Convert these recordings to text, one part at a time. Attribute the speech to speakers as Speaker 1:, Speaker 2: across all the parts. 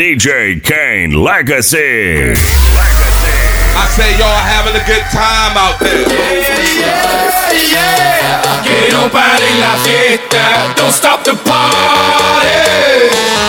Speaker 1: DJ Kaine Legacy.
Speaker 2: I say y'all having a good time out there.
Speaker 3: Yeah, yeah, yeah. Get on la fiesta. Don't stop the party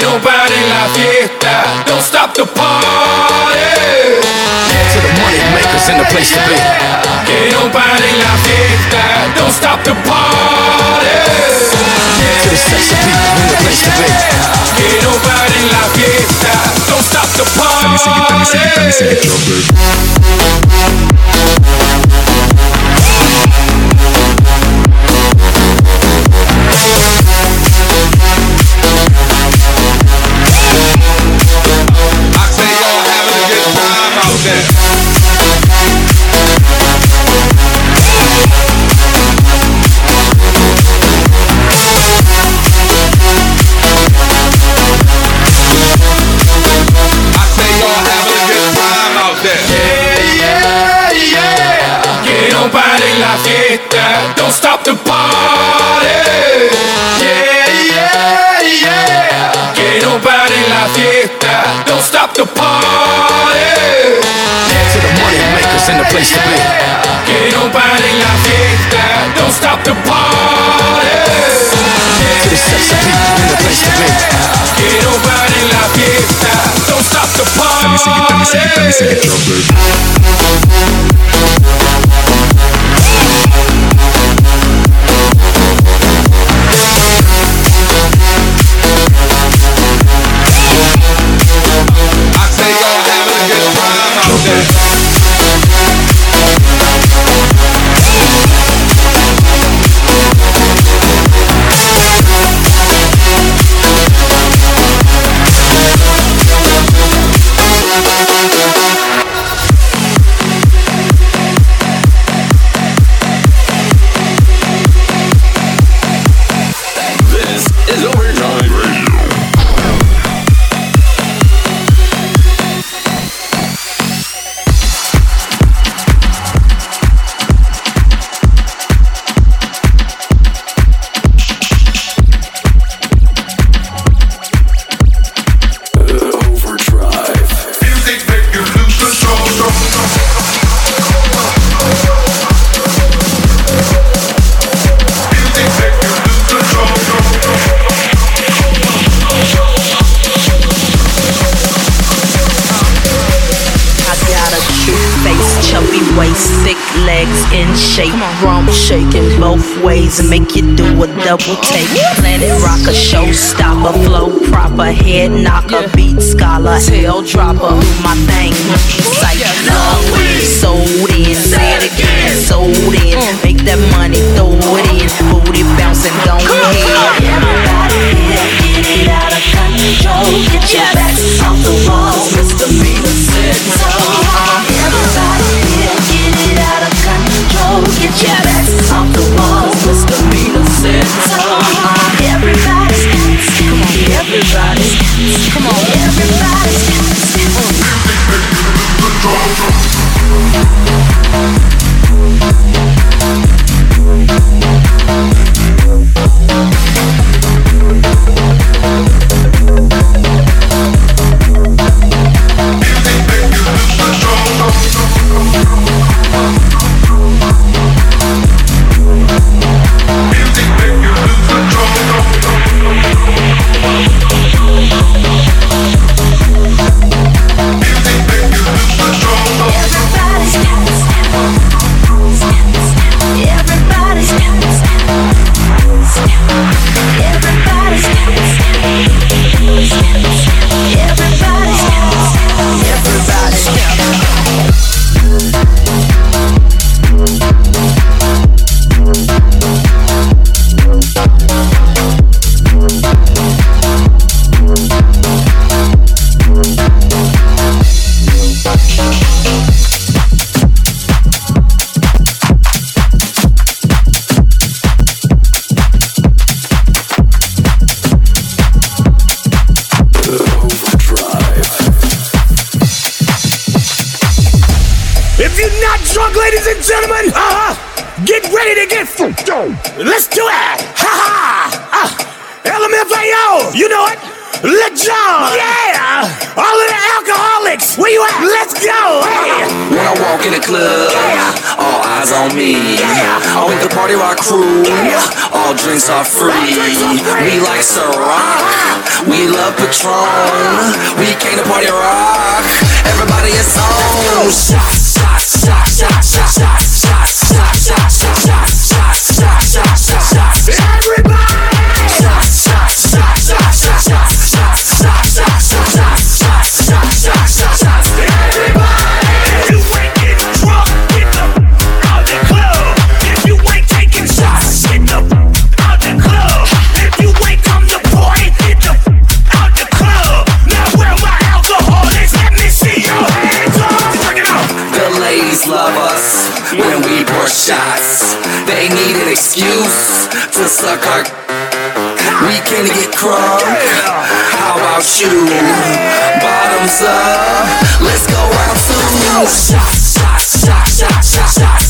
Speaker 3: don't party la fiesta. Don't stop the party.
Speaker 4: To the money makers in the place to be.
Speaker 3: Que nobody la fiesta. Don't stop the party.
Speaker 4: To the sexy people in the place to be.
Speaker 3: Que nobody la fiesta. Don't stop the party.
Speaker 5: Let me see it, let me see it, let me sing it, your baby.
Speaker 2: every time you
Speaker 6: sing it, trouble. double take. Planet rocker, showstopper, flow proper, head knocker, beat scholar, tail dropper. Who my thing? Psych, love,
Speaker 7: soul ladies and gentlemen. Uh-huh. Get ready to get funked. Let's do it. Ha ha. Ah. Uh,
Speaker 8: LMFAO. You know it. Let Yeah. All of the alcoholics. Where you at? Let's go. Hey.
Speaker 3: When I walk in the club, yeah. all eyes on me. Yeah. I'm with the party rock crew. Yeah. All drinks are free. We like Ciroc. Uh-huh. We love Patron. Uh-huh. We came to party rock. Everybody is on. Shots, shots, shots, shots, shots, shots, shots, shots, shots, shots.
Speaker 8: Everybody. To get
Speaker 3: crunk. How about you? Bottoms up. Let's go two. Shots, shots, shots, shots, shots, shots, shots,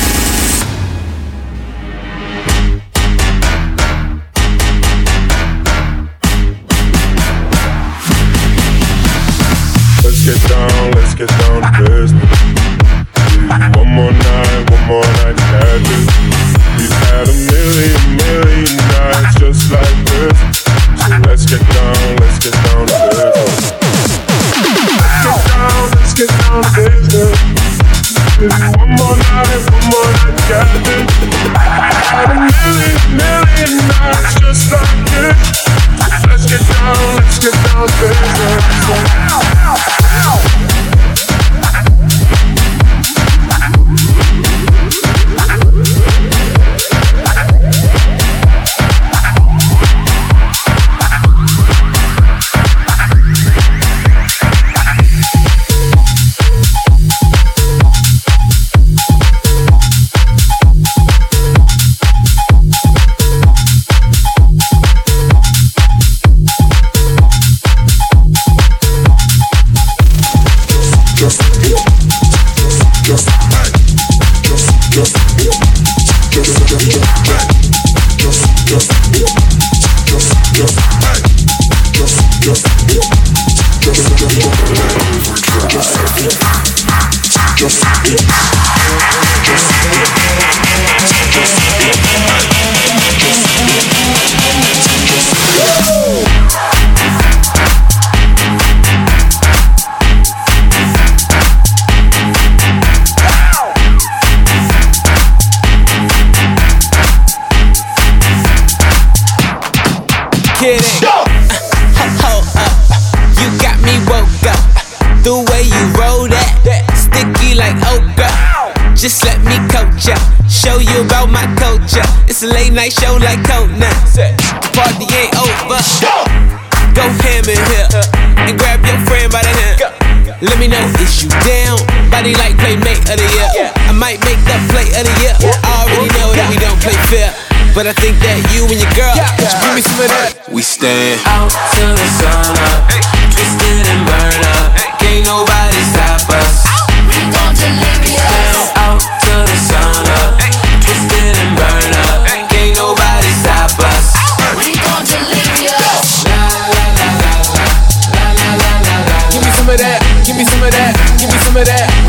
Speaker 9: Kid it. Hold up. Uh, uh, uh, you got me woke up. The way you roll that. Sticky like okra. Just let me coach ya. Show you about my culture. It's a late night show like. The party ain't over. Go ham in here. And grab your friend by the hand. Let me know is you down? Body like playmate of the year. I might make the play of the year. But but I think that you and your girl should give me some of that.
Speaker 3: We stand.
Speaker 9: Out till the sun up, twisted and burn up. Can't nobody stop us. Stand out till the sun up, twisted and burn up. Can't nobody stop us. Give me some of that, give me some of that, give me some of that.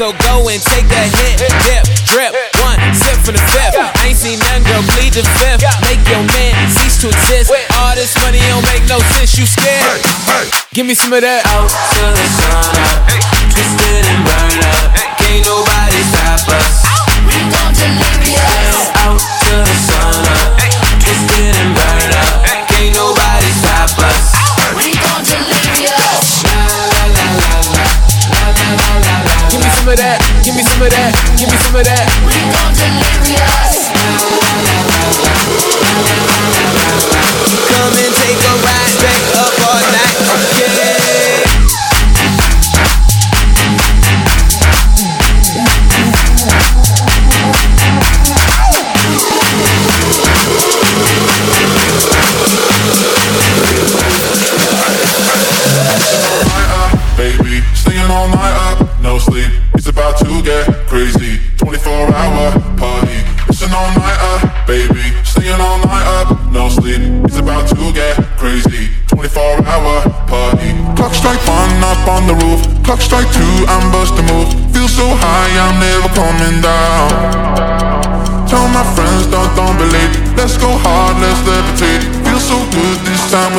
Speaker 9: So go and take a hit, dip, drip, one sip from the fifth. I ain't seen none, girl, plead the fifth. Make your man cease to exist. All this money don't make no sense, you scared? Give me some of that. Out to the sun uh, up, twisted and burn up. Can't nobody stop us. Out to of that. Give me some of that. Give me some of that. Come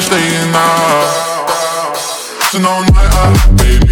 Speaker 10: staying out. An all night up, baby.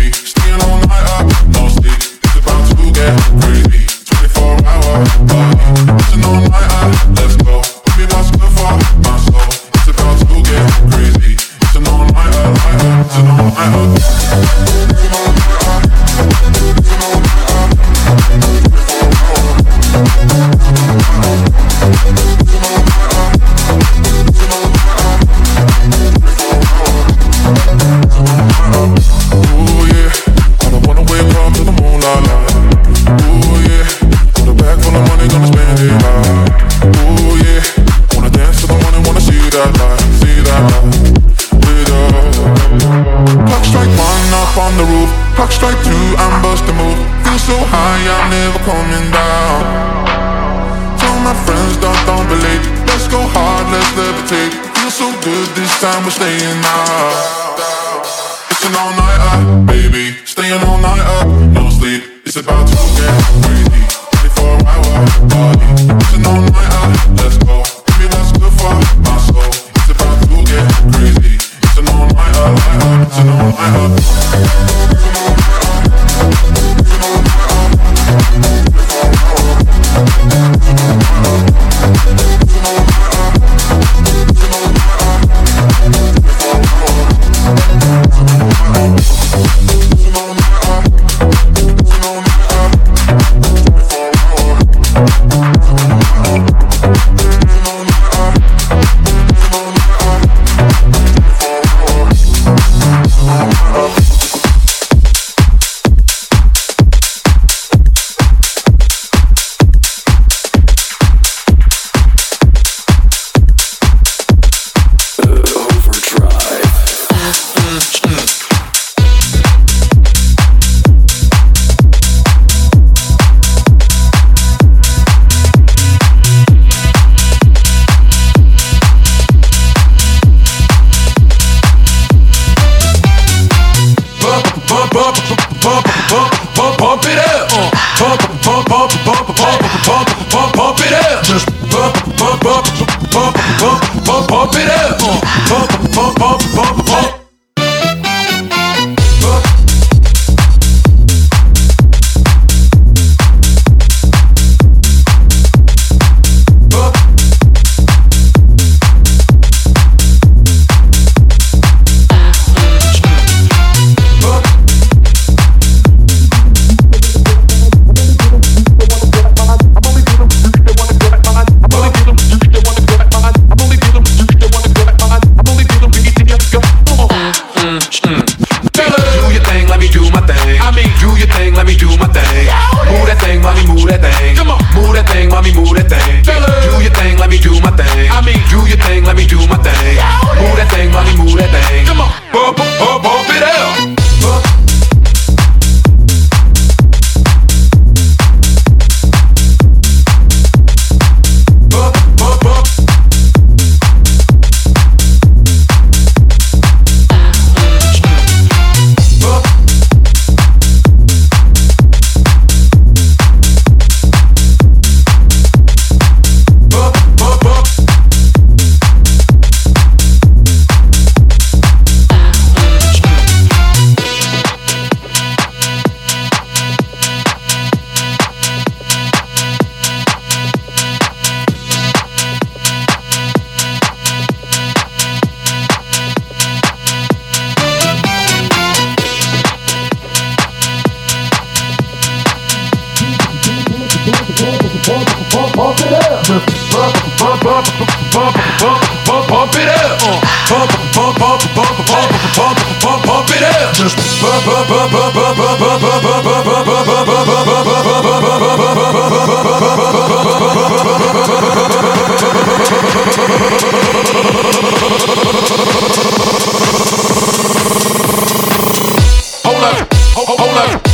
Speaker 10: Good this time, we're staying out. It's an all night up, baby. Staying all night up, no sleep. It's about to get crazy. 24 hour party. It's an all night up, let's go. Give me what's good for my soul. It's about to get crazy. It's an all night up, night. It's an all night
Speaker 11: Bump, bump, bump, bump, bump, bump it up. Bump, bump, bump, bump, bump, bump, bump, bump it up. Just bump, bump, bump, bump, bump, bump, bump, bump, bump, bump, bump, bump, bump, bump, bump, Hold up, hold hold up, hold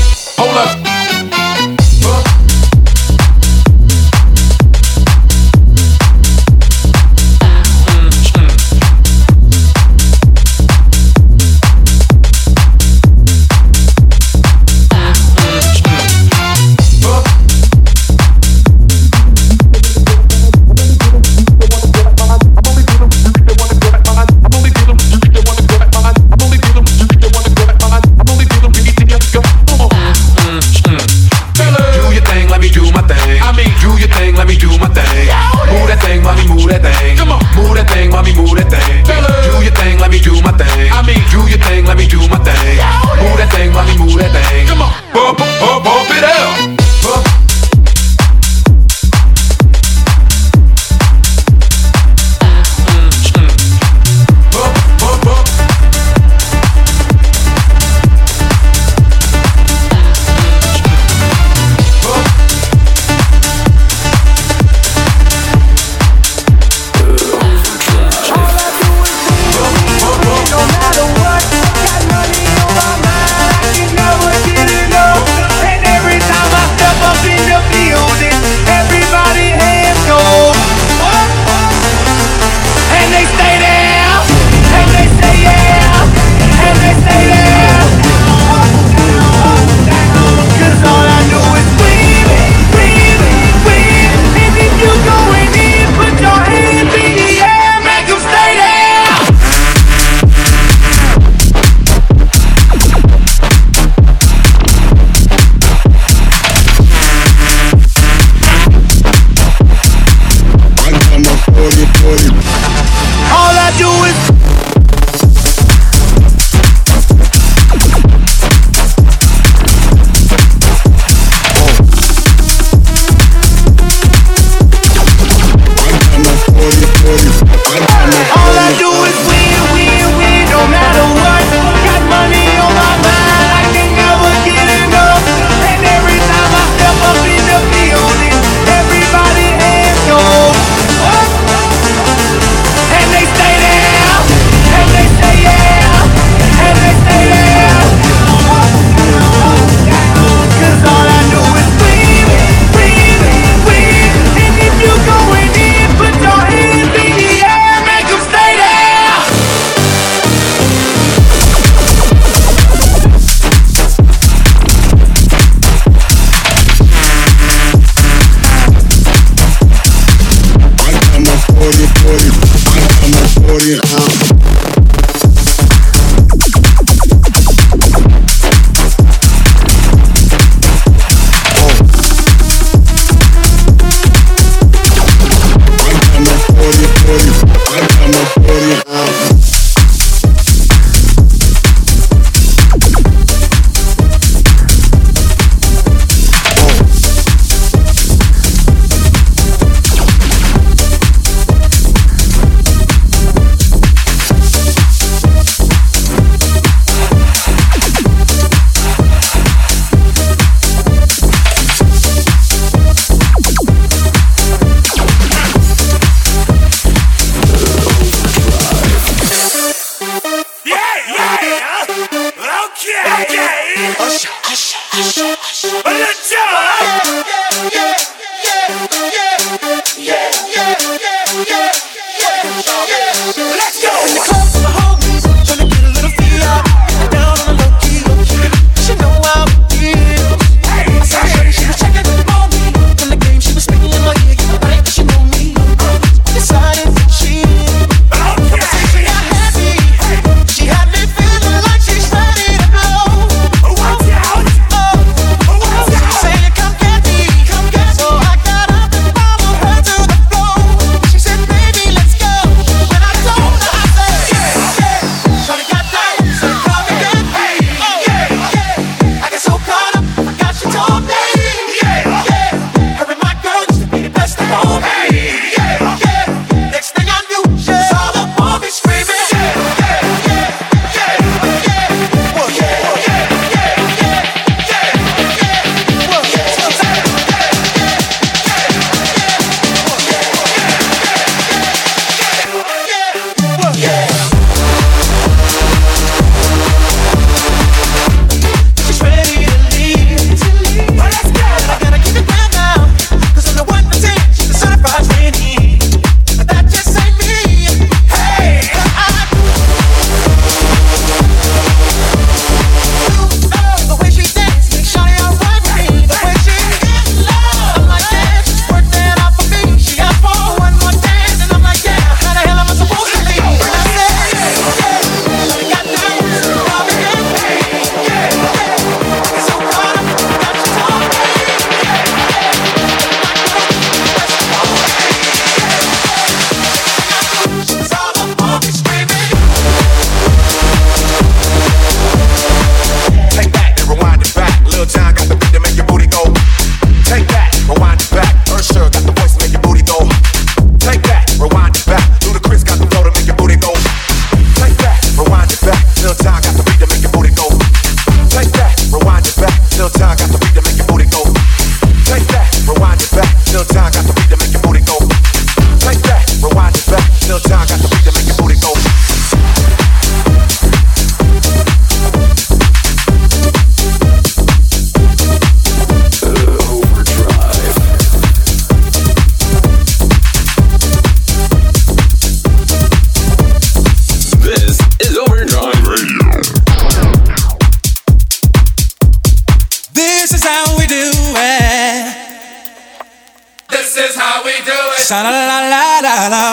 Speaker 11: Sha la la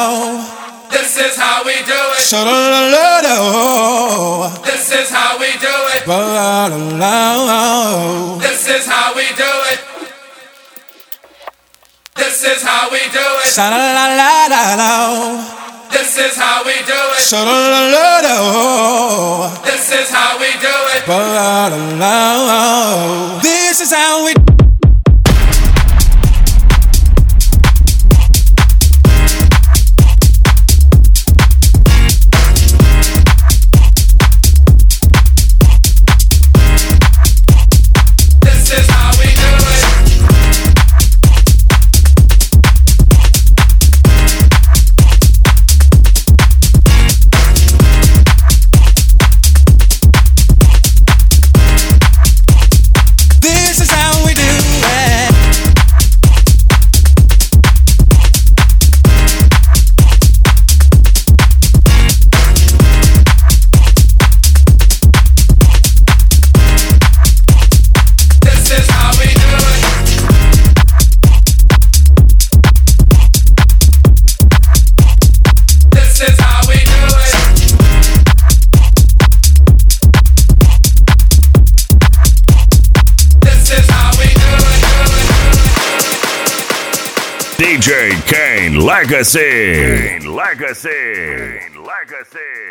Speaker 5: This is how we do it.
Speaker 11: So la la la.
Speaker 5: This is how we do it.
Speaker 11: Sha la la This is how we
Speaker 5: do it.
Speaker 11: This is how we do it.
Speaker 5: Sa la la. This is how we do it. La la la. This is how we. Do it.
Speaker 1: La la la. This Legacy. Legacy. Legacy.